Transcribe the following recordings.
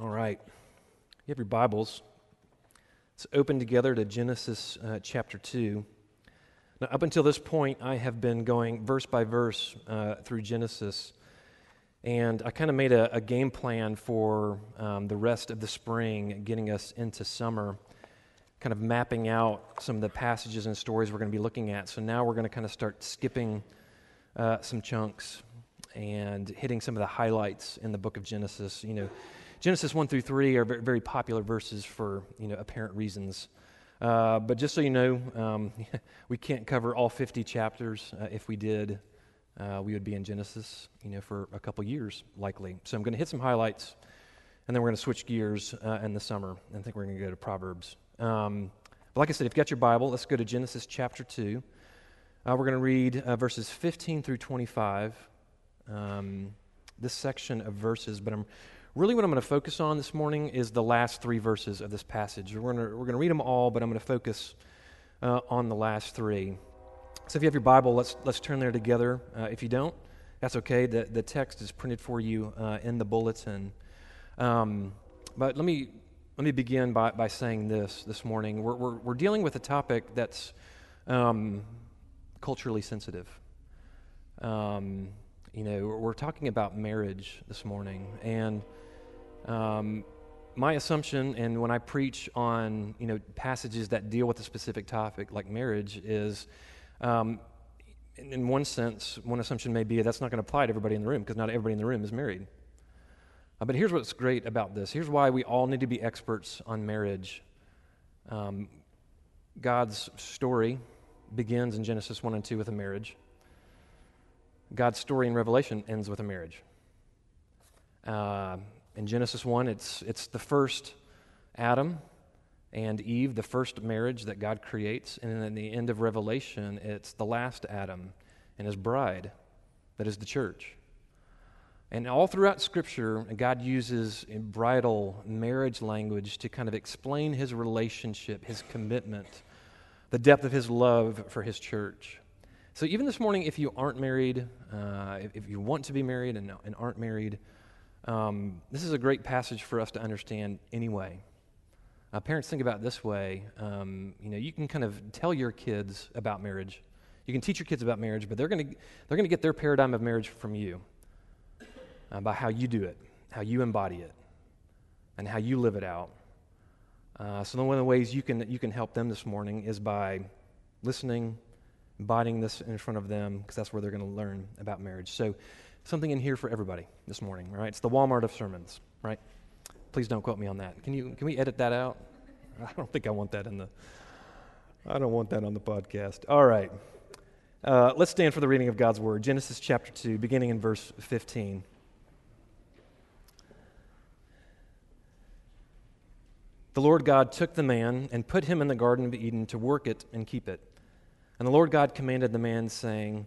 All right. You have your Bibles. Let's open together to Genesis uh, chapter 2. Now, up until this point, I have been going verse by verse uh, through Genesis, and I kind of made a, a, game plan for um, the rest of the spring, getting us into summer, kind of mapping out some of the passages and stories we're going to be looking at. So now we're going to kind of start skipping uh, some chunks and hitting some of the highlights in the book of Genesis. You know, Genesis 1 through 3 are very popular verses for you know, apparent reasons. Uh, but just so you know, um, we can't cover all 50 chapters. Uh, if we did, uh, we would be in Genesis, you know, for a couple years, likely. So I'm going to hit some highlights, and then we're going to switch gears uh, in the summer. I think we're going to go to Proverbs. Um, but like I said, if you've got your Bible, let's go to Genesis chapter 2. Uh, we're going to read uh, verses 15 through 25. Um, this section of verses, but I'm Really, what I'm going to focus on this morning is the last three verses of this passage. We're going to, we're going to read them all, but I'm going to focus uh, on the last three. So if you have your Bible, let's, let's turn there together. Uh, if you don't, that's okay. The, the text is printed for you uh, in the bulletin. Um, but let me, let me begin by, by saying this this morning. We're, we're, we're dealing with a topic that's um, culturally sensitive. Um, you know, we're talking about marriage this morning, and um, my assumption, and when I preach on you know passages that deal with a specific topic like marriage, is um, in, in, one sense, one assumption may be that's not going to apply to everybody in the room because not everybody in the room is married. Uh, but here's what's great about this. Here's why we all need to be experts on marriage. Um, God's story begins in Genesis 1 and 2 with a marriage. God's story in Revelation ends with a marriage. Uh, in Genesis 1, it's, it's the first Adam and Eve, the first marriage that God creates. And in the end of Revelation, it's the last Adam and his bride, that is the church. And all throughout Scripture, God uses bridal marriage language to kind of explain his relationship, his commitment, the depth of his love for his church. So, even this morning, if you aren't married, uh, if, you want to be married and, and aren't married, um, this is a great passage for us to understand anyway. Uh, parents think about this way. Um, you know, you can kind of tell your kids about marriage. You can teach your kids about marriage, but they're going to they're going to get their paradigm of marriage from you uh, by how you do it, how you embody it, and how you live it out. Uh, so one of the ways you can you can help them this morning is by listening, embodying this in front of them, because that's where they're going to learn about marriage. So something in here for everybody this morning, right? It's the Walmart of sermons, right? Please don't quote me on that. Can you can we edit that out? I don't think I want that in the I don't want that on the podcast. All right. Uh, let's stand for the reading of God's word. Genesis chapter 2, beginning in verse 15. The Lord God took the man and put him in the Garden of Eden to work it and keep it. And the Lord God commanded the man, saying,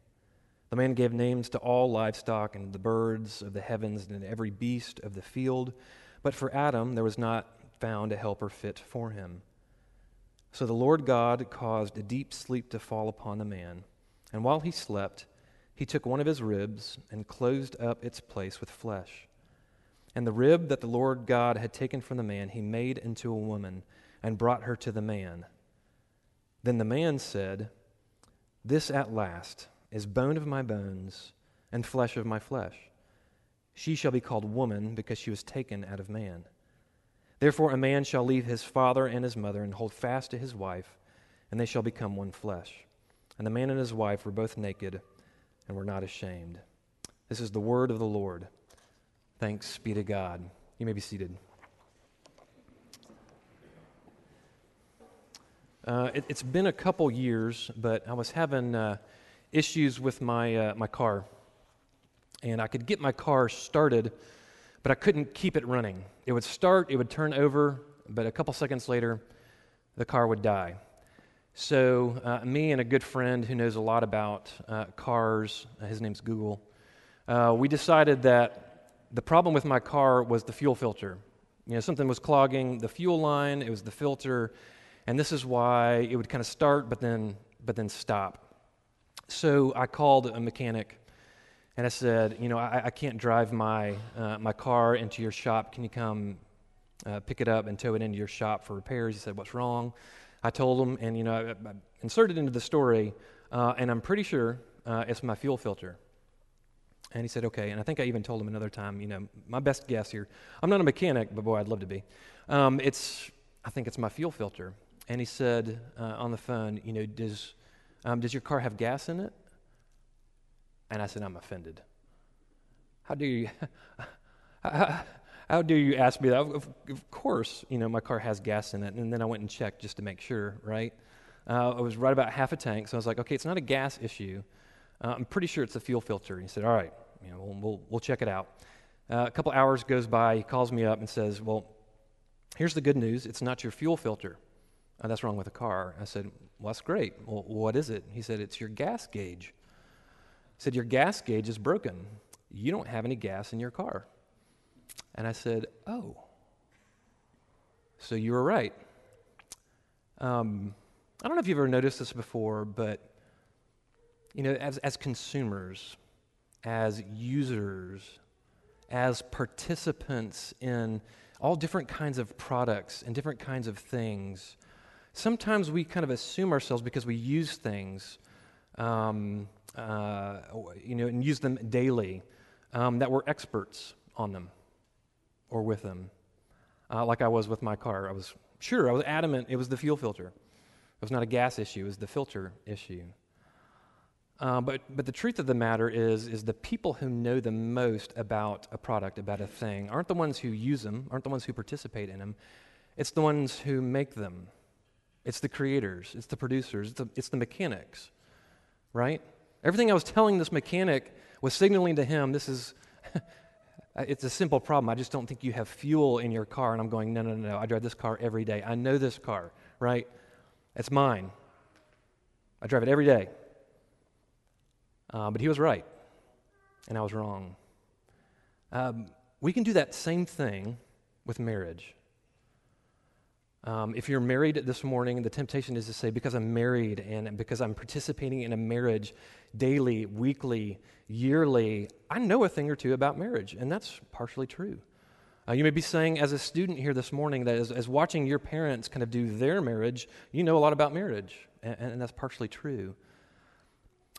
The man gave names to all livestock and the birds of the heavens and every beast of the field. But for Adam there was not found a helper fit for him. So the Lord God caused a deep sleep to fall upon the man. And while he slept, he took one of his ribs and closed up its place with flesh. And the rib that the Lord God had taken from the man, he made into a woman and brought her to the man. Then the man said, This at last is bone of my bones and flesh of my flesh. She shall be called woman because she was taken out of man. Therefore, a man shall leave his father and his mother and hold fast to his wife, and they shall become one flesh. And the man and his wife were both naked and were not ashamed. This is the word of the Lord. Thanks be to God. You may be seated. Uh, it, has been a couple years, but I was having. Uh, issues with my, uh, my car. And I could get my car started, but I couldn't keep it running. It would start, it would turn over, but a couple seconds later, the car would die. So, uh, me and a good friend who knows a lot about uh, cars, uh, his name's Google, uh, we decided that the problem with my car was the fuel filter. You know, something was clogging the fuel line, it was the filter, and this is why it would kind of start but then, but then stop. So, I called a mechanic and I said, You know, I, I can't drive my, uh, my car into your shop. Can you come uh, pick it up and tow it into your shop for repairs? He said, What's wrong? I told him, and you know, I, I inserted into the story, uh, and I'm pretty sure uh, it's my fuel filter. And he said, okay. And I think I even told him another time, you know, my best guess here. I'm not a mechanic, but boy, I'd love to be. Um, it's, I think it's my fuel filter. And he said uh, on the phone, you know, does, um, does your car have gas in it? And I said, I'm offended. How do you, how, how do you ask me that? Of, of, course, you know, my car has gas in it. And then I went and checked just to make sure, right? Uh, I was right about half a tank. So I was like, okay, it's not a gas issue. Uh, I'm pretty sure it's a fuel filter. And he said, all right, you know, we'll, we'll, we'll check it out. Uh, a couple hours goes by. He calls me up and says, well, here's the good news. It's not your fuel filter. Uh, that's wrong with the car. I said, well, that's great. Well, what is it? He said, it's your gas gauge. He said, your gas gauge is broken. You don't have any gas in your car. And I said, Oh, so you were right. Um, I don't know if you've ever noticed this before, but you know, as, as consumers, as users, as participants in all different kinds of products and different kinds of things, sometimes we kind of assume ourselves because we use things, um, uh, you know, and use them daily, um, that we're experts on them or with them, uh, like I was with my car. I was sure, I was adamant it was the fuel filter. It was not a gas issue, it was the filter issue. Uh, but, but the truth of the matter is, is the people who know the most about a product, about a thing, aren't the ones who use them, aren't the ones who participate in them. It's the ones who make them. It's the creators, it's the producers, it's the, it's the mechanics, right? Everything I was telling this mechanic was signaling to him this is it's a simple problem. I just don't think you have fuel in your car. And I'm going, no, no, no, no. I drive this car every day. I know this car, right? It's mine. I drive it every day. Uh, but he was right, and I was wrong. Um, we can do that same thing with marriage. Um, if you're married this morning, the temptation is to say, because I'm married and because I'm participating in a marriage daily, weekly, yearly, I know a thing or two about marriage, and that's partially true. Uh, you may be saying, as a student here this morning, that as, as, watching your parents kind of do their marriage, you know a lot about marriage, and, and that's partially true.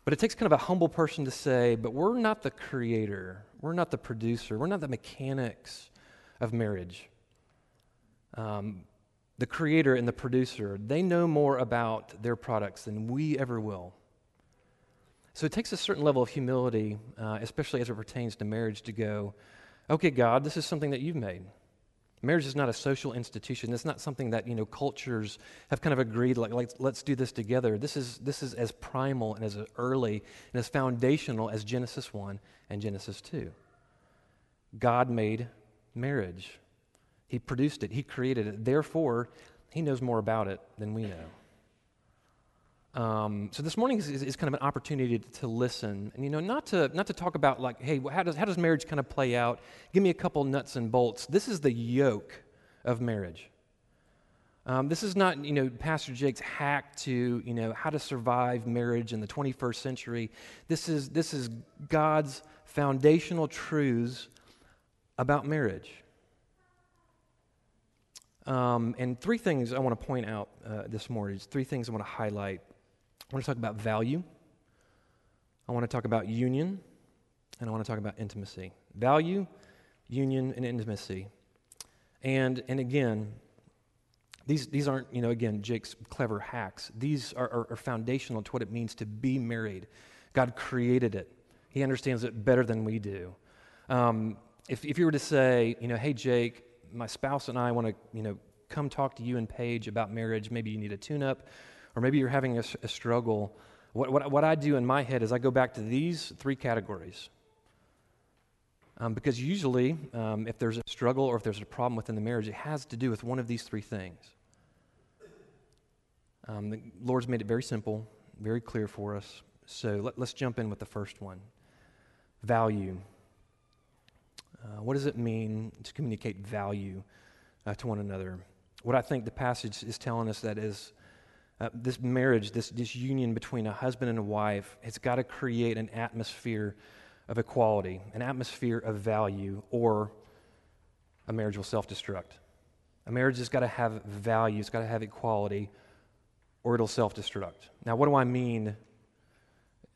But it takes kind of a humble person to say, but we're not the creator, we're not the producer, we're not the mechanics of marriage. Um, the creator and the producer, they know more about their products than we ever will. So it takes a certain level of humility, uh, especially as it pertains to marriage, to go, okay, God, this is something that you've made. Marriage is not a social institution. It's not something that you know cultures have kind of agreed like, like let's do this together. This is this is as primal and as early and as foundational as Genesis one and Genesis two. God made marriage. He produced it, He created it. Therefore, He knows more about it than we know. Um, so this morning is, is, kind of an opportunity to, to, listen, and you know, not to not to talk about like, hey, how does how does marriage kind of play out? Give me a couple nuts and bolts. This is the yoke of marriage. Um, this is not you know Pastor Jake's hack to you know how to survive marriage in the 21st century. This is this is God's foundational truths about marriage. Um, and three things I want to point out uh, this morning. is Three things I want to highlight. I want to talk about value. I want to talk about union, and I want to talk about intimacy. Value, union, and intimacy. And and again, these these aren't you know again Jake's clever hacks. These are, are, are foundational to what it means to be married. God created it. He understands it better than we do. Um, if if you were to say, you know, hey Jake, my spouse and I want to, you know, come talk to you and Paige about marriage. Maybe you need a tune up, or maybe you're having a, a struggle. What, what, what, I do in my head is I go back to these three categories. Um, because usually, um, if there's a struggle or if there's a problem within the marriage, it has to do with one of these three things. Um, the Lord's made it very simple, very clear for us. So let, us jump in with the first one value. Uh, what does it mean to communicate value uh, to one another? What I think the passage is telling us that is uh, this marriage, this, this union between a husband and a wife, it's got to create an atmosphere of equality, an atmosphere of value, or a marriage will self destruct. A marriage has got to have value, it's got to have equality, or it'll self destruct. Now, what do I mean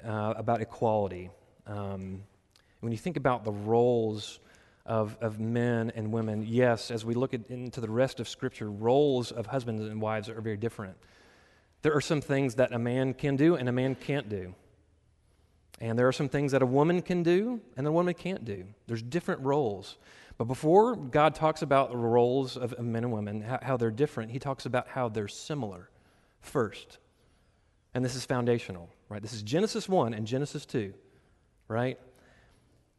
uh, about equality? Um, when you think about the roles of, of men and women, yes, as we look at, into the rest of Scripture, roles of husbands and wives are very different. There are some things that a man can do and a man can't do. And there are some things that a woman can do and a woman can't do. There's different roles. But before God talks about the roles of, men and women, how, how they're different, he talks about how they're similar first. And this is foundational, right? This is Genesis 1 and Genesis 2, right?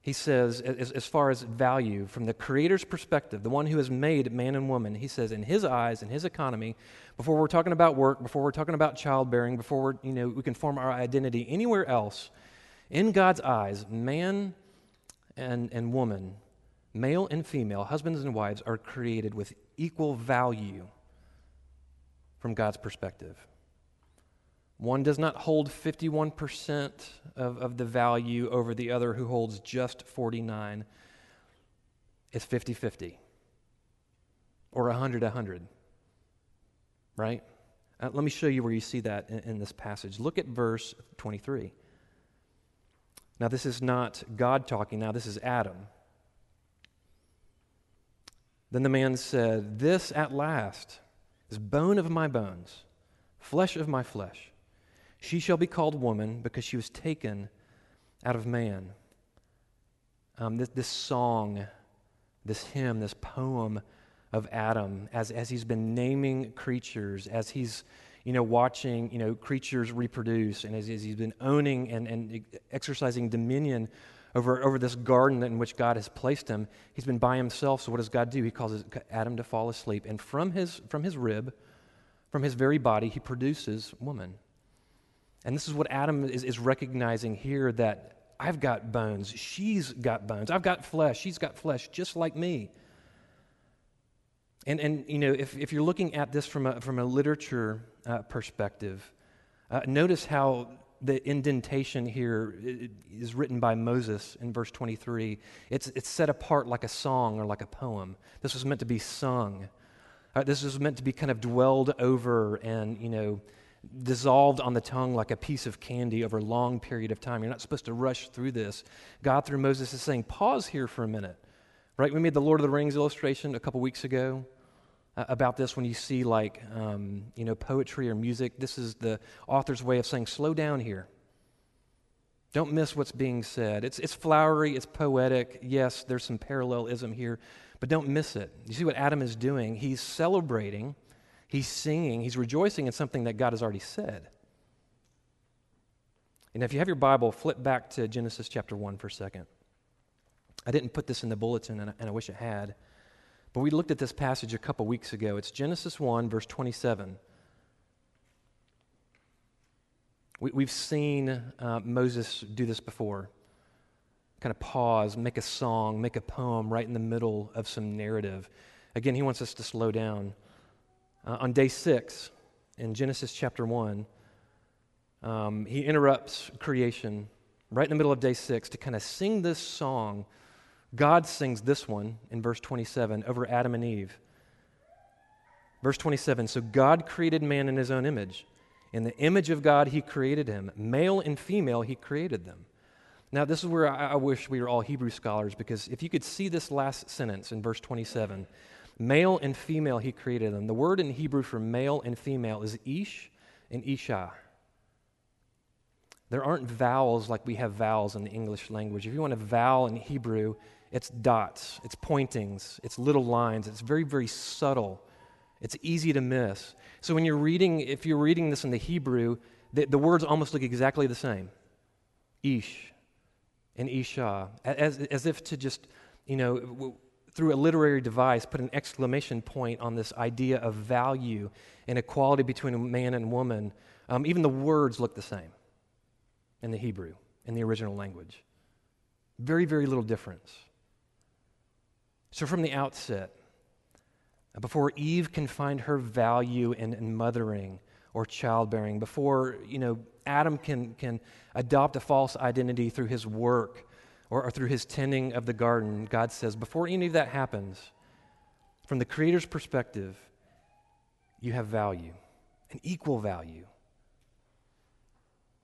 He says, as, as far as value, from the Creator's perspective, the one who has made man and woman, he says, in his eyes, in his economy, before we're talking about work, before we're talking about childbearing, before we're, you know, we can form our identity anywhere else, in God's eyes, man and, and woman, male and female, husbands and wives, are created with equal value from God's perspective. One does not hold 51% of, of the value over the other who holds just 49. It's 50 50 or 100 100. Right? Uh, let me show you where you see that in, in this passage. Look at verse 23. Now, this is not God talking, now, this is Adam. Then the man said, This at last is bone of my bones, flesh of my flesh. She shall be called woman because she was taken out of man. Um, this, this song, this hymn, this poem of Adam, as, as he's been naming creatures, as he's you know, watching, you know, creatures reproduce and as, as he's been owning and, and exercising dominion over, over this garden in which God has placed him, he's been by himself. So what does God do? He causes Adam to fall asleep. And from his, from his rib, from his very body, he produces woman. And this is what Adam is, is recognizing here that I've got bones, she's got bones, I've got flesh, she's got flesh, just like me. And, and you know, if, if you're looking at this from a, from a literature uh, perspective, uh, notice how the indentation here is written by Moses in verse 23. It's, it's set apart like a song or like a poem. This was meant to be sung. Uh, this was meant to be kind of dwelled over and, you know, dissolved on the tongue like a piece of candy over a long period of time. You're not supposed to rush through this. God, through Moses, is saying, pause here for a minute. Right? We made the Lord of the Rings illustration a couple weeks ago uh, about this when you see like um, you know poetry or music this is the author's way of saying slow down here don't miss what's being said it's, it's flowery it's poetic yes there's some parallelism here but don't miss it you see what adam is doing he's celebrating he's singing he's rejoicing in something that god has already said and if you have your bible flip back to genesis chapter 1 for a second i didn't put this in the bulletin and I, and I wish it had but we looked at this passage a couple weeks ago. It's Genesis 1, verse 27. We, have seen uh, Moses do this before. Kind of pause, make a song, make a poem right in the middle of some narrative. Again, he wants us to slow down. Uh, on day six, in Genesis chapter 1, um, he interrupts creation right in the middle of day six to kind of sing this song God sings this one in verse 27 over Adam and Eve. Verse 27 So God created man in his own image. In the image of God, he created him. Male and female, he created them. Now, this is where I, I wish we were all Hebrew scholars because if you could see this last sentence in verse 27 male and female, he created them. The word in Hebrew for male and female is ish and isha. There aren't vowels like we have vowels in the English language. If you want a vowel in Hebrew, it's dots, it's pointings, it's little lines. It's very, very subtle. It's easy to miss. So when you're reading, if you're reading this in the Hebrew, the, the words almost look exactly the same. Ish and Isha, as, as if to just, you know, through a literary device, put an exclamation point on this idea of value and equality between a man and woman. Um, even the words look the same in the Hebrew, in the original language. Very, very little difference. So, from the outset, before Eve can find her value in, in mothering or childbearing, before you know Adam can, can adopt a false identity through his work or, or through his tending of the garden, God says, before any of that happens, from the Creator's perspective, you have value, an equal value.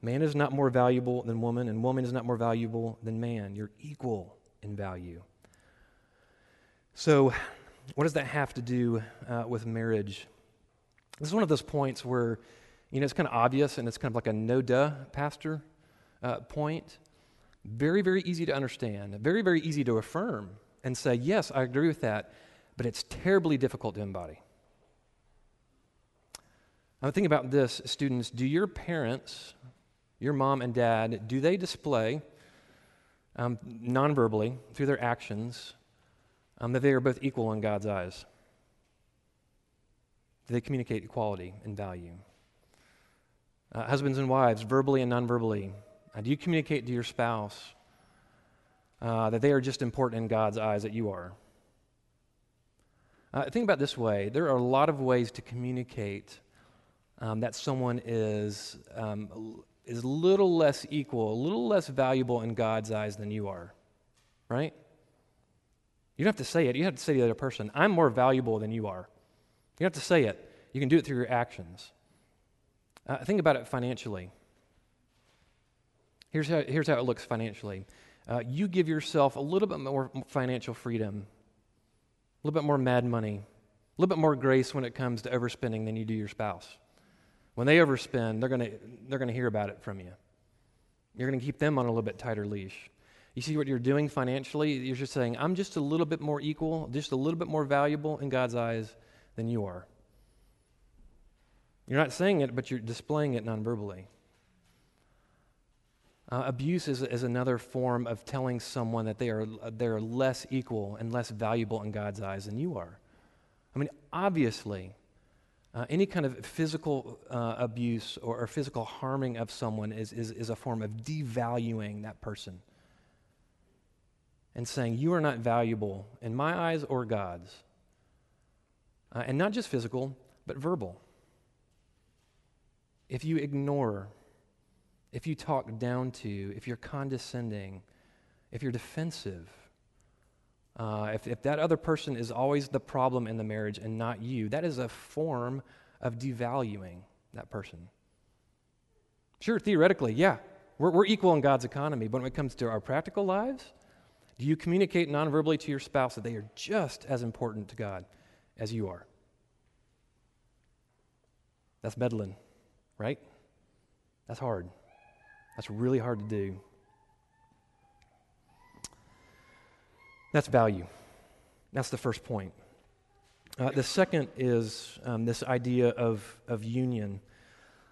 Man is not more valuable than woman, and woman is not more valuable than man. You're equal in value. So, what does that have to do uh, with marriage? This is one of those points where, you know, it's kind of obvious and it's kind of like a no duh pastor uh, point. Very, very easy to understand, very, very easy to affirm and say, yes, I agree with that, but it's terribly difficult to embody. I'm thinking about this, students. Do your parents, your mom and dad, do they display um, non-verbally through their actions um, that they are both equal in God's eyes? Do they communicate equality and value? Uh, husbands and wives, verbally and non-verbally, do you communicate to your spouse uh, that they are just important in God's eyes that you are? Uh, think about this way there are a lot of ways to communicate um, that someone is, um, is little less equal, a little less valuable in God's eyes than you are, right? You don't have to say it. You have to say to the other person, I'm more valuable than you are. You don't have to say it. You can do it through your actions. Uh, think about it financially. Here's how, here's how it looks financially uh, you give yourself a little bit more financial freedom, a little bit more mad money, a little bit more grace when it comes to overspending than you do your spouse. When they overspend, they're going to they're going to hear about it from you. You're going to keep them on a little bit tighter leash. You see what you're doing financially? You're just saying, I'm just a little bit more equal, just a little bit more valuable in God's eyes than you are. You're not saying it, but you're displaying it non-verbally. Uh, abuse is, is another form of telling someone that they are, they are less equal and less valuable in God's eyes than you are. I mean, obviously, uh, any kind of physical uh, abuse or, or, physical harming of someone is, is, is a form of devaluing that person and saying, You are not valuable in my eyes or God's. Uh, and not just physical, but verbal. If you ignore, if you talk down to, if you're condescending, if you're defensive, uh, if, if that other person is always the problem in the marriage and not you, that is a form of devaluing that person. Sure, theoretically, yeah, we're, we're equal in God's economy, but when it comes to our practical lives, do you communicate non-verbally to your spouse that they are just as important to God as you are? That's meddling, right? That's hard. That's really hard to do. That's value. That's the first point. Uh, the second is um, this idea of, of union.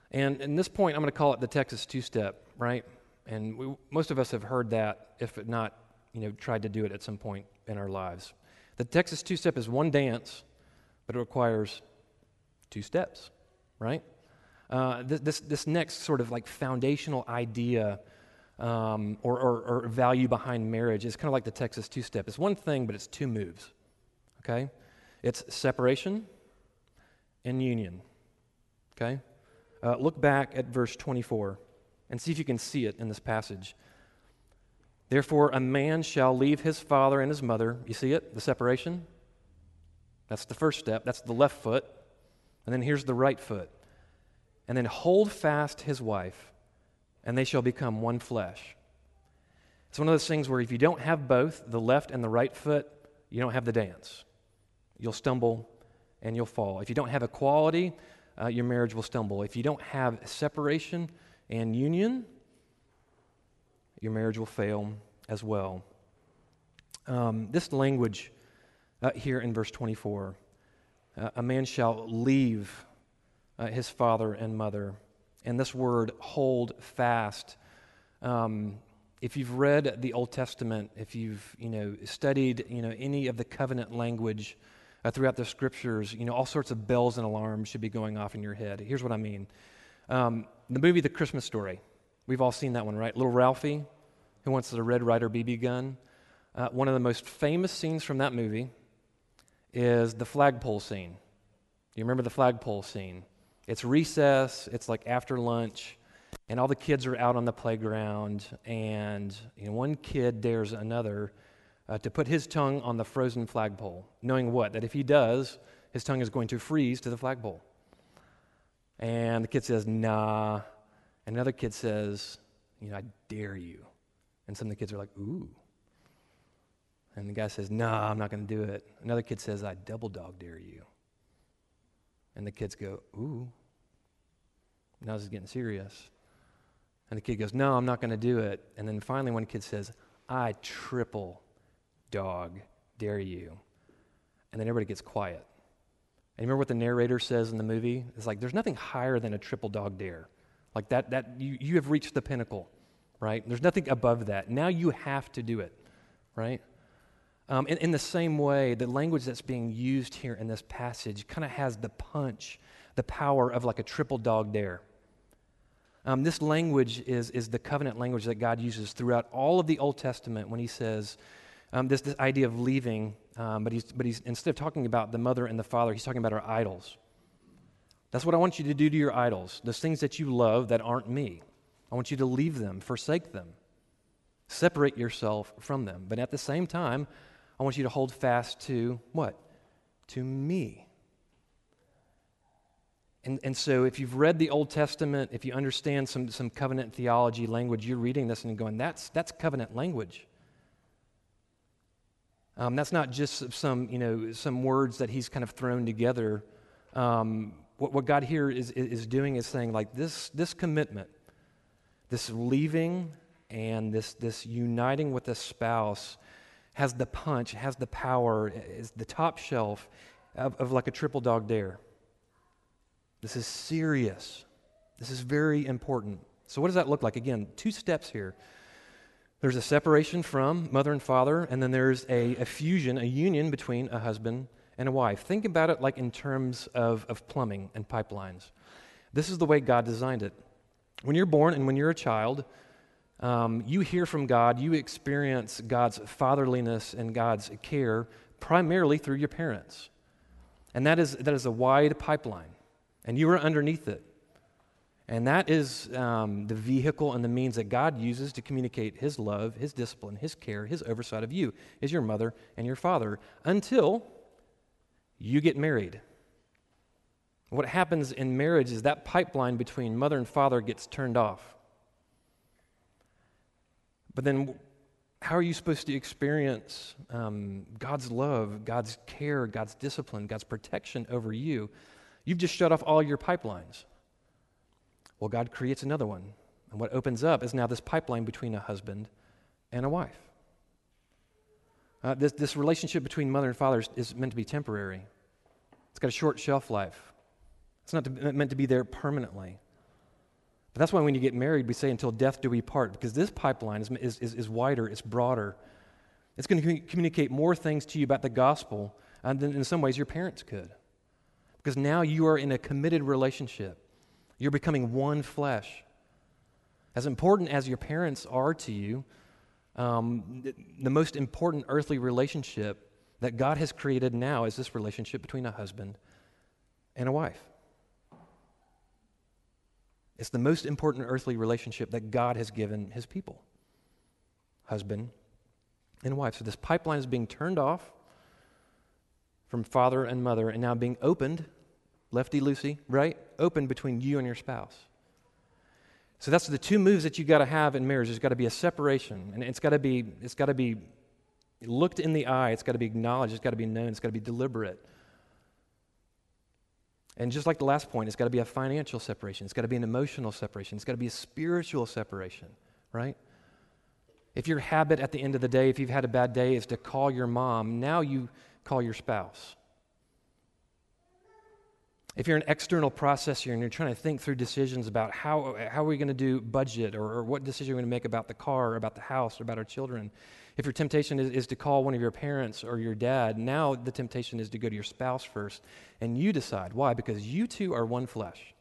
And in this point, I'm going to call it the Texas two step, right? And we, most of us have heard that, if not, you know, tried to do it at some point in our lives. The Texas two step is one dance, but it requires two steps, right? Uh, this, this, next sort of like foundational idea um, or, or, or, value behind marriage is kind of like the Texas two step. It's one thing, but it's two moves. Okay? It's separation and union. Okay? Uh, look back at verse 24 and see if you can see it in this passage. Therefore, a man shall leave his father and his mother. You see it? The separation? That's the first step. That's the left foot. And then here's the right foot. And then hold fast his wife and they shall become one flesh. It's one of those things where if you don't have both, the left and the right foot, you don't have the dance. You'll stumble and you'll fall. If you don't have equality, uh, your marriage will stumble. If you don't have separation and union, your marriage will fail as well. Um, this language uh, here in verse 24 uh, a man shall leave uh, his father and mother and this word, hold fast, um, if you've read the Old Testament, if you've you know studied you know any of the covenant language uh, throughout the scriptures, you know all sorts of bells and alarms should be going off in your head. Here's what I mean: um, the movie The Christmas Story. We've all seen that one, right? Little Ralphie, who wants a Red Ryder BB gun. Uh, one of the most famous scenes from that movie is the flagpole scene. Do You remember the flagpole scene? It's recess. It's like after lunch and all the kids are out on the playground, and you know, one kid dares another uh, to put his tongue on the frozen flagpole, knowing what? That if he does, his tongue is going to freeze to the flagpole. And the kid says, nah. And another kid says, you know, I dare you. And some of the kids are like, ooh. And the guy says, nah, I'm not going to do it. Another kid says, I double dog dare you. And the kids go, ooh. Now this is getting serious. And the kid goes, No, I'm not going to do it. And then finally, one kid says, I triple dog dare you. And then everybody gets quiet. And you remember what the narrator says in the movie? It's like, there's nothing higher than a triple dog dare. Like that, that you, you have reached the pinnacle, right? There's nothing above that. Now you have to do it, right? Um, in, in the same way, the language that's being used here in this passage kind of has the punch, the power of like a triple dog dare. Um, this language is, is the covenant language that God uses throughout all of the Old Testament when he says um, this, this idea of leaving, um, but, he's, but he's, instead of talking about the mother and the father, he's talking about our idols. That's what I want you to do to your idols, those things that you love that aren't me. I want you to leave them, forsake them, separate yourself from them. But at the same time, I want you to hold fast to what? To me. And, and so, if you've read the Old Testament, if you understand some, some covenant theology language, you're reading this and going, that's, that's covenant language. Um, that's not just some, you know, some words that he's kind of thrown together. Um, what, what God here is, is doing is saying, like, this, this commitment, this leaving and this, this uniting with a spouse has the punch, has the power, is the top shelf of, of like a triple dog dare. This is serious. This is very important. So, what does that look like? Again, two steps here. There's a separation from mother and father, and then there's a, a fusion, a union between a husband and a wife. Think about it like in terms of, of plumbing and pipelines. This is the way God designed it. When you're born and when you're a child, um, you hear from God, you experience God's fatherliness and God's care primarily through your parents. And that is, that is a wide pipeline and you are underneath it. And that is um, the vehicle and the means that God uses to communicate His love, His discipline, His care, His oversight of you, is your mother and your father, until you get married. What happens in marriage is that pipeline between mother and father gets turned off. But then, how are you supposed to experience um, God's love, God's care, God's discipline, God's protection over you You've just shut off all your pipelines. Well, God creates another one. And what opens up is now this pipeline between a husband and a wife. Uh, this, this relationship between mother and father is, is, meant to be temporary, it's got a short shelf life. It's not to, meant to be there permanently. But that's why when you get married, we say, until death do we part, because this pipeline is, is, is, wider, it's broader. It's going to communicate more things to you about the gospel than in some ways your parents could. Because now you are in a committed relationship. You're becoming one flesh. As important as your parents are to you, um, the most important earthly relationship that God has created now is this relationship between a husband and a wife. It's the most important earthly relationship that God has given his people husband and wife. So this pipeline is being turned off from father and mother and now being opened, lefty loosey, right? Open between you and your spouse. So that's the two moves that you got to have in marriage. There's got to be a separation, and it's got to be it's got to be looked in the eye. It's got to be acknowledged. It's got to be known. It's got to be deliberate. And just like the last point, it's got to be a financial separation. It's got to be an emotional separation. It's got to be a spiritual separation, right? If your habit at the end of the day, if you've had a bad day, is to call your mom, now you call your spouse. if you're an external processor and you're trying to think through decisions about how, how are we going to do budget or, or what decision we're going to make about the car or about the house or about our children, if your temptation is, is to call one of your parents or your dad, now the temptation is to go to your spouse first and you decide. Why? Because you two are one flesh.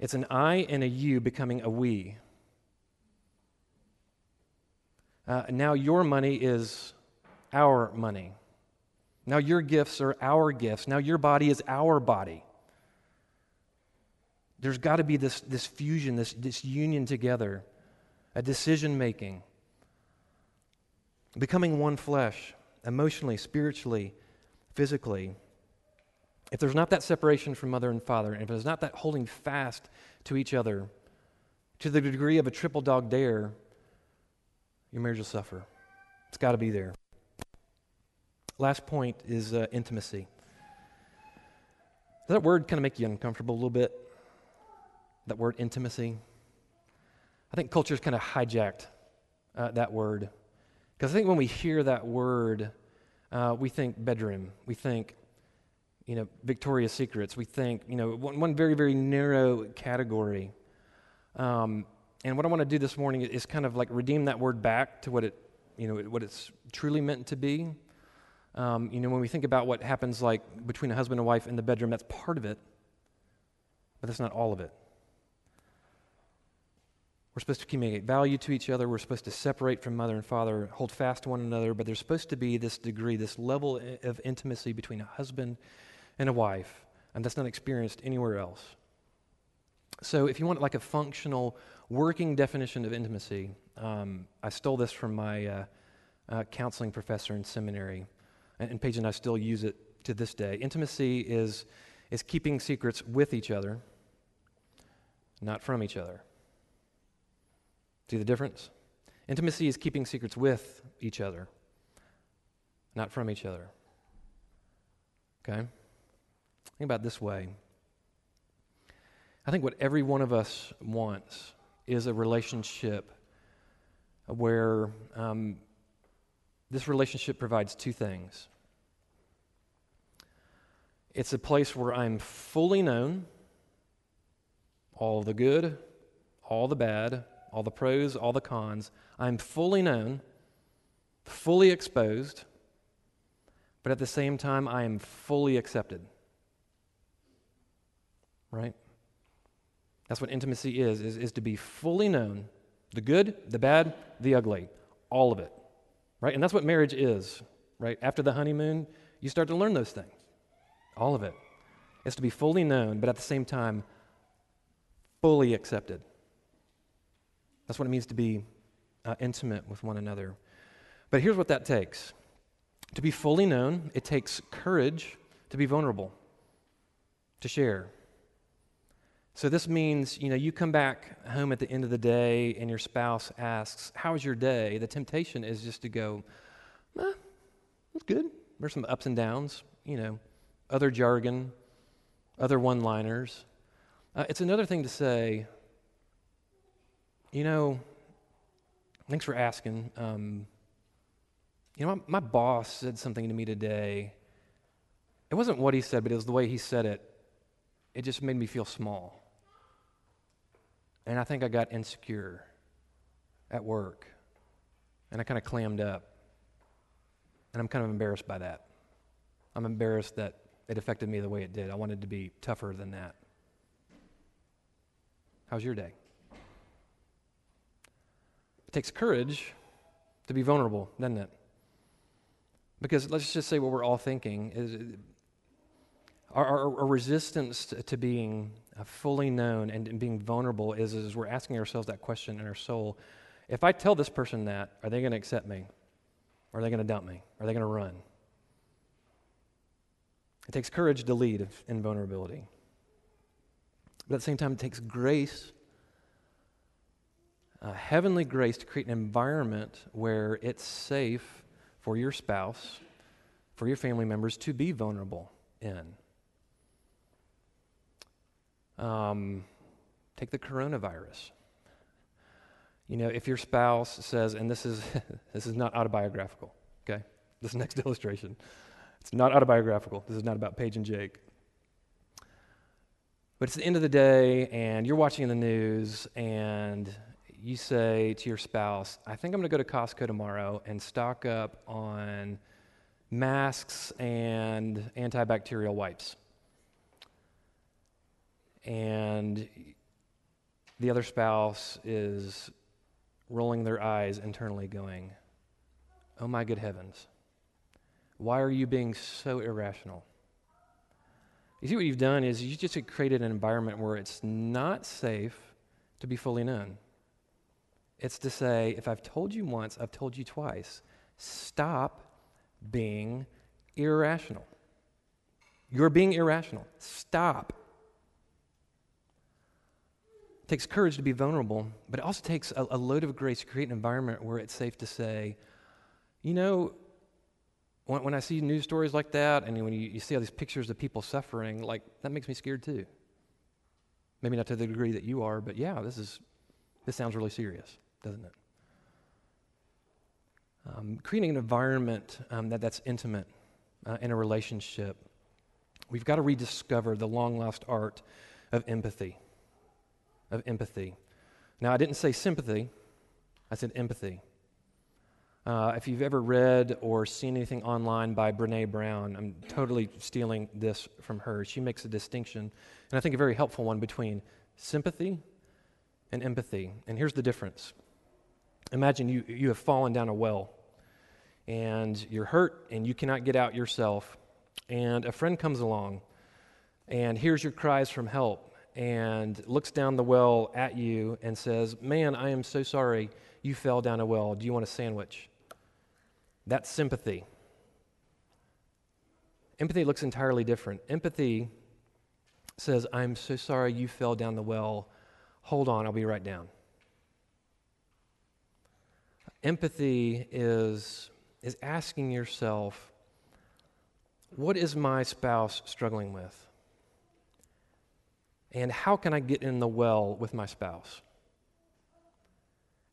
It's an I and a you becoming a we. Uh, now your money is our money. Now your gifts are our gifts. Now your body is our body. There's got to be this, this fusion, this, this union together, a decision making, becoming one flesh, emotionally, spiritually, physically. If there's not that separation from mother and father, and if there's not that holding fast to each other to the degree of a triple dog dare, your marriage will suffer. It's got to be there. Last point is uh, intimacy. Does that word kind of make you uncomfortable a little bit? That word intimacy? I think culture's kind of hijacked uh, that word. Because I think when we hear that word, uh, we think bedroom. We think, you know, Victoria's Secrets. We think, you know, one, one very, very narrow category. Um, and what I want to do this morning is kind of like redeem that word back to what it, you know, what it's truly meant to be. Um, you know, when we think about what happens like between a husband and wife in the bedroom, that's part of it, but that's not all of it. We're supposed to communicate value to each other. We're supposed to separate from mother and father, hold fast to one another, but there's supposed to be this degree, this level of intimacy between a husband and a wife, and that's not experienced anywhere else. So, if you want like a functional, working definition of intimacy, um, I stole this from my uh, uh, counseling professor in seminary and Paige and I still use it to this day. Intimacy is, is keeping secrets with each other, not from each other. See the difference? Intimacy is keeping secrets with each other, not from each other. Okay? Think about this way. I think what every one of us wants is a relationship where um, this relationship provides two things it's a place where I'm fully known, all the good, all the bad, all the pros, all the cons. I'm fully known, fully exposed, but at the same time, I am fully accepted. Right? That's what intimacy is, is, is to be fully known the good, the bad, the ugly, all of it right? And that's what marriage is, right? After the honeymoon, you start to learn those things. All of it. It's to be fully known, but at the same time, fully accepted. That's what it means to be uh, intimate with one another. But here's what that takes to be fully known, it takes courage to be vulnerable, to share. So this means, you know, you come back home at the end of the day and your spouse asks, How was your day? The temptation is just to go, eh, It's good. There's some ups and downs, you know, other jargon, other one liners. Uh, it's another thing to say, You know, thanks for asking. Um, you know, my, my boss said something to me today. It wasn't what he said, but it was the way he said it. It just made me feel small. And I think I got insecure at work. And I kind of clammed up. And I'm kind of embarrassed by that. I'm embarrassed that it affected me the way it did. I wanted to be tougher than that. How's your day? It takes courage to be vulnerable, doesn't it? Because let's just say what we're all thinking is our, our, our resistance to, to being uh, fully known and, and being vulnerable is, is we're asking ourselves that question in our soul if I tell this person that, are they going to accept me? Are they going to dump me? Are they going to run? It takes courage to lead in vulnerability. But at the same time, it takes grace, uh, heavenly grace, to create an environment where it's safe for your spouse, for your family members to be vulnerable in. Um, take the coronavirus. You know, if your spouse says, and this is this is not autobiographical, okay? This next illustration. It's not autobiographical. This is not about Paige and Jake. But it's the end of the day, and you're watching the news, and you say to your spouse, I think I'm going to go to Costco tomorrow and stock up on masks and antibacterial wipes. And the other spouse is rolling their eyes internally, going, Oh my good heavens, why are you being so irrational? You see, what you've done is you just created an environment where it's not safe to be fully known. It's to say, if I've told you once, I've told you twice. Stop being irrational. You're being irrational. Stop. It takes courage to be vulnerable, but it also takes a, a load of grace to create an environment where it's safe to say, you know, when, when I see news stories like that, and when you, you see all these pictures of people suffering, like, that makes me scared too. Maybe not to the degree that you are, but yeah, this is this sounds really serious, doesn't it? Um, creating an environment um, that, that's intimate uh, in a relationship. We've got to rediscover the long lost art of empathy. Of empathy. Now, I didn't say sympathy, I said empathy. Uh, if you've ever read or seen anything online by Brene Brown, I'm totally stealing this from her. She makes a distinction, and I think a very helpful one, between sympathy and empathy. And here's the difference Imagine you, you have fallen down a well, and you're hurt, and you cannot get out yourself, and a friend comes along and hears your cries from help and looks down the well at you and says, Man, I am so sorry you fell down a well. Do you want a sandwich? That's sympathy. Empathy looks entirely different. Empathy says, I'm so sorry you fell down the well. Hold on, I'll be right down. Empathy is, is asking yourself, what is my spouse struggling with? And how can I get in the well with my spouse?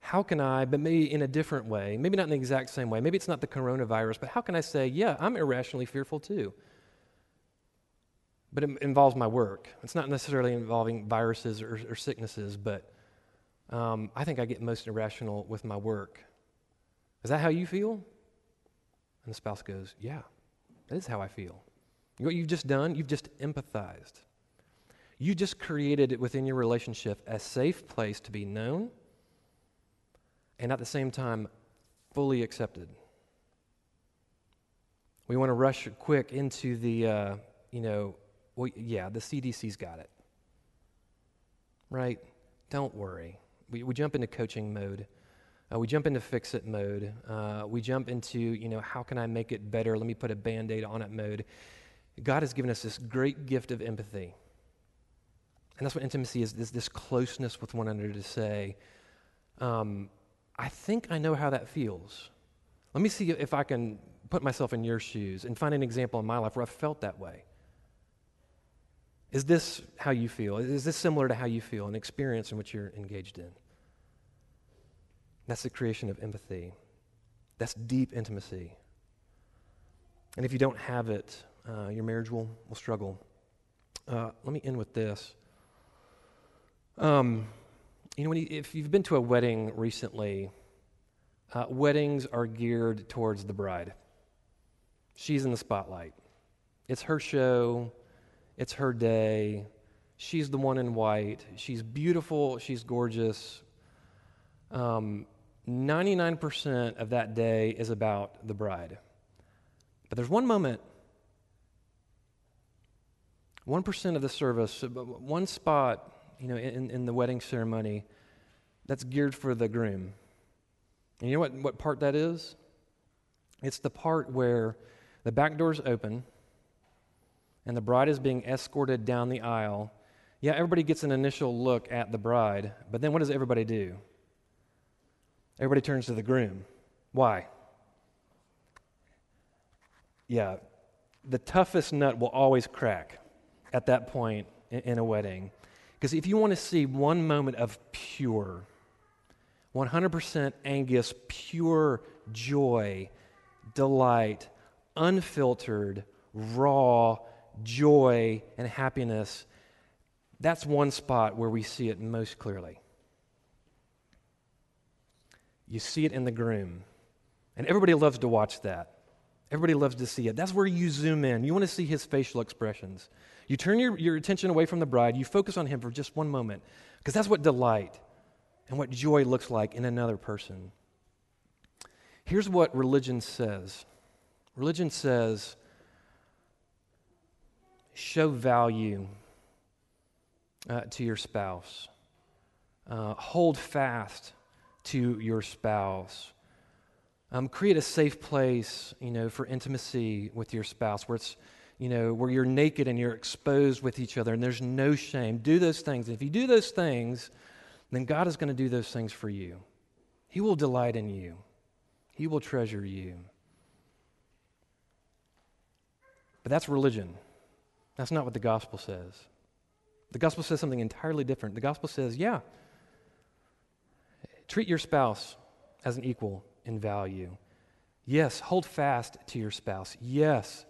how can I, but maybe in a different way, maybe not in the exact same way, maybe it's not the coronavirus, but how can I say, yeah, I'm irrationally fearful too? But it involves my work. It's not necessarily involving viruses or, or sicknesses, but um, I think I get most irrational with my work. Is that how you feel? And the spouse goes, yeah, that is how I feel. You know what you've just done? You've just empathized. You just created within your relationship a safe place to be known and at the same time, fully accepted. We want to rush quick into the, uh, you know, well, yeah, the CDC's got it. Right? Don't worry. We, we jump into coaching mode. Uh, we jump into fix it mode. Uh, we jump into, you know, how can I make it better? Let me put a band aid on it mode. God has given us this great gift of empathy. And that's what intimacy is this, this closeness with one another to say, um, I think I know how that feels. Let me see if I can put myself in your shoes and find an example in my life where I've felt that way. Is this how you feel? Is this similar to how you feel, an experience in which you're engaged in? That's the creation of empathy. That's deep intimacy. And if you don't have it, uh, your marriage will, will struggle. Uh, let me end with this. Um, you know, you, if you've been to a wedding recently, uh, weddings are geared towards the bride. She's in the spotlight. It's her show, it's her day. She's the one in white. She's beautiful, she's gorgeous. Um, 99% of that day is about the bride. But there's one moment, 1% of the service, one spot you know, in, in the wedding ceremony that's geared for the groom. And you know what, what part that is? It's the part where the back door's open and the bride is being escorted down the aisle. Yeah, everybody gets an initial look at the bride, but then what does everybody do? Everybody turns to the groom. Why? Yeah, the toughest nut will always crack at that point in, a wedding. Because if you want to see one moment of pure, 100% Angus, pure joy, delight, unfiltered, raw joy and happiness, that's one spot where we see it most clearly. You see it in the groom. And everybody loves to watch that. Everybody loves to see it. That's where you zoom in. You want to see his facial expressions. You turn your, your attention away from the bride, you focus on him for just one moment, because that's what delight and what joy looks like in another person. Here's what religion says religion says, show value uh, to your spouse, uh, hold fast to your spouse. Um, create a safe place, you know, for intimacy with your spouse, where it's, you know, where you're naked and you're exposed with each other, and there's no shame. Do those things. And if you do those things, then God is going to do those things for you. He will delight in you. He will treasure you. But that's religion. That's not what the gospel says. The gospel says something entirely different. The gospel says, yeah, treat your spouse as an equal in value. Yes, hold fast to your spouse. Yes,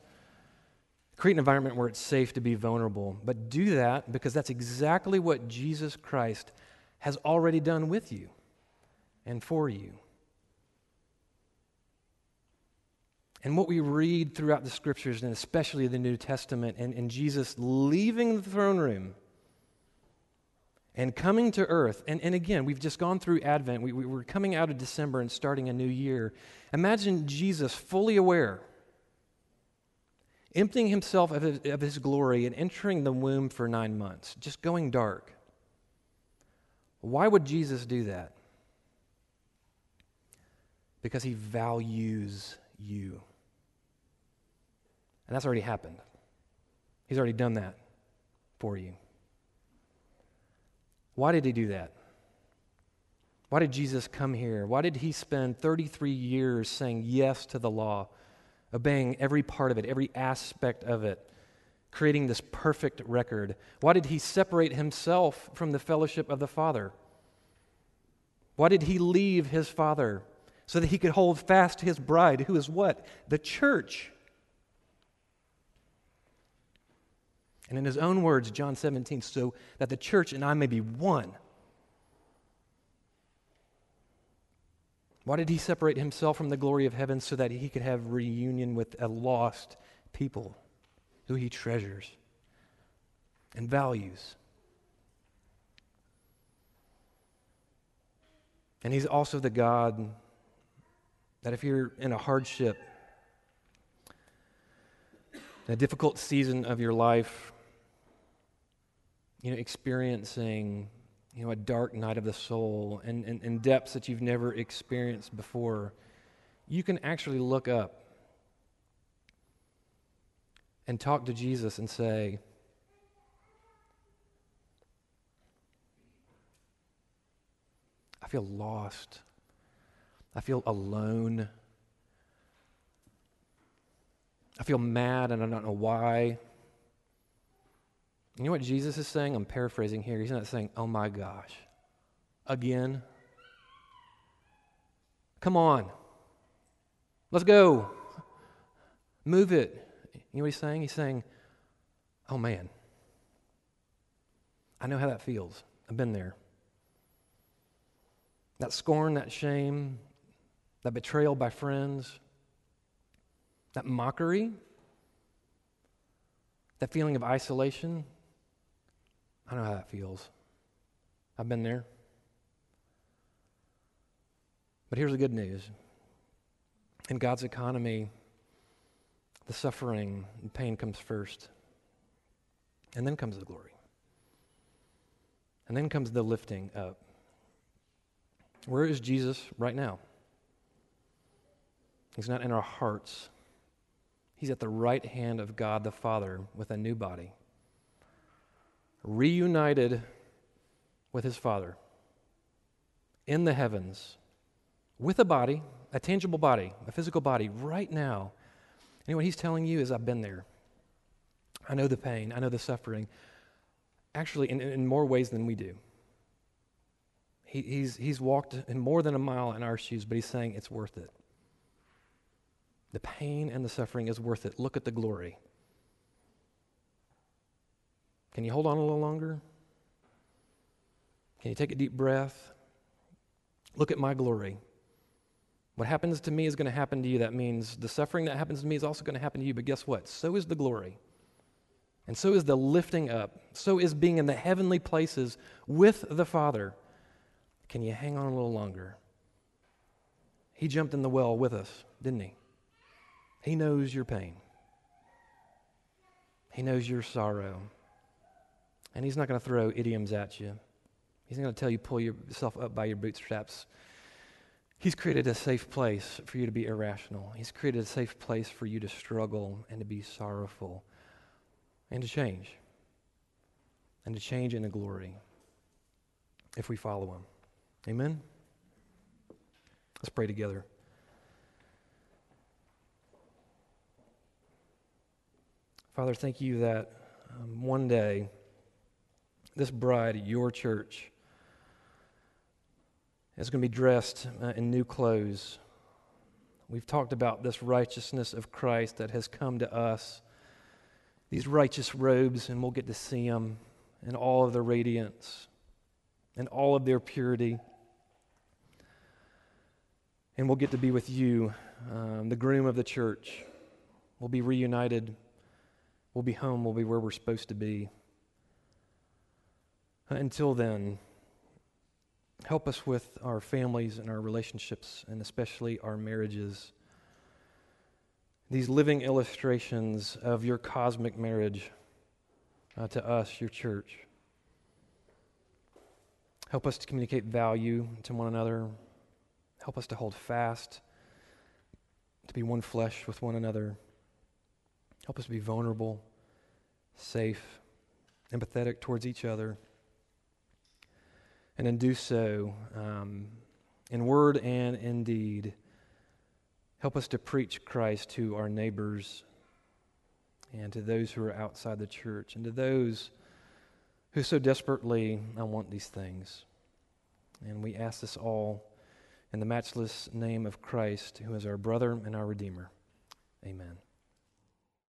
create an environment where it's safe to be vulnerable. But do that because that's exactly what Jesus Christ has already done with you and for you. And what we read throughout the scriptures, and especially the New Testament, and, and Jesus leaving the throne room and coming to earth. And, and again, we've just gone through Advent. We, we, we're coming out of December and starting a new year. Imagine Jesus fully aware, emptying himself of his, of his glory and entering the womb for nine months, just going dark. Why would Jesus do that? Because he values you. And that's already happened. He's already done that for you. Why did he do that? Why did Jesus come here? Why did he spend 33 years saying yes to the law, obeying every part of it, every aspect of it, creating this perfect record? Why did he separate himself from the fellowship of the Father? Why did he leave his Father so that he could hold fast to his bride, who is what? The church. And in his own words, John 17, so that the church and I may be one. Why did he separate himself from the glory of heaven so that he could have reunion with a lost people who he treasures and values? And he's also the God that if you're in a hardship, a difficult season of your life, you know, experiencing, you know, a dark night of the soul and, and, and depths that you've never experienced before, you can actually look up and talk to Jesus and say, I feel lost. I feel alone. I feel mad and I don't know why. You know what Jesus is saying? I'm paraphrasing here. He's not saying, oh my gosh, again. Come on. Let's go. Move it. You know what he's saying? He's saying, oh man, I know how that feels. I've been there. That scorn, that shame, that betrayal by friends, that mockery, that feeling of isolation, I know how that feels. I've been there. But here's the good news in God's economy, the suffering and pain comes first, and then comes the glory, and then comes the lifting up. Where is Jesus right now? He's not in our hearts. He's at the right hand of God the Father with a new body reunited with his Father in the heavens with a body, a tangible body, a physical body, right now. And what he's telling you is, I've been there. I know the pain, I know the suffering. Actually, in, in more ways than we do. He, he's, he's walked in more than a mile in our shoes, but he's saying it's worth it. The pain and the suffering is worth it. Look at the glory. Can you hold on a little longer? Can you take a deep breath? Look at my glory. What happens to me is going to happen to you. That means the suffering that happens to me is also going to happen to you. But guess what? So is the glory. And so is the lifting up. So is being in the heavenly places with the Father. Can you hang on a little longer? He jumped in the well with us, didn't he? He knows your pain, He knows your sorrow. And He's not going to throw idioms at you, He's not going to tell you pull yourself up by your bootstraps. He's created a safe place for you to be irrational. He's created a safe place for you to struggle and to be sorrowful and to change. And to change into glory if we follow Him. Amen? Let's pray together. Father, thank you that um, one day this bride, your church, is going to be dressed uh, in new clothes. We've talked about this righteousness of Christ that has come to us, these righteous robes, and we'll get to see them in all of their radiance and all of their purity. And we'll get to be with you, um, the groom of the church. We'll be reunited We'll be home. We'll be where we're supposed to be. Until then, help us with our families and our relationships, and especially our marriages. These living illustrations of your cosmic marriage uh, to us, your church. Help us to communicate value to one another. Help us to hold fast, to be one flesh with one another. Help us to be vulnerable, safe, empathetic towards each other. And then do so um, in word and in deed. Help us to preach Christ to our neighbors and to those who are outside the church and to those who so desperately want these things. And we ask this all in the matchless name of Christ, who is our brother and our Redeemer. Amen.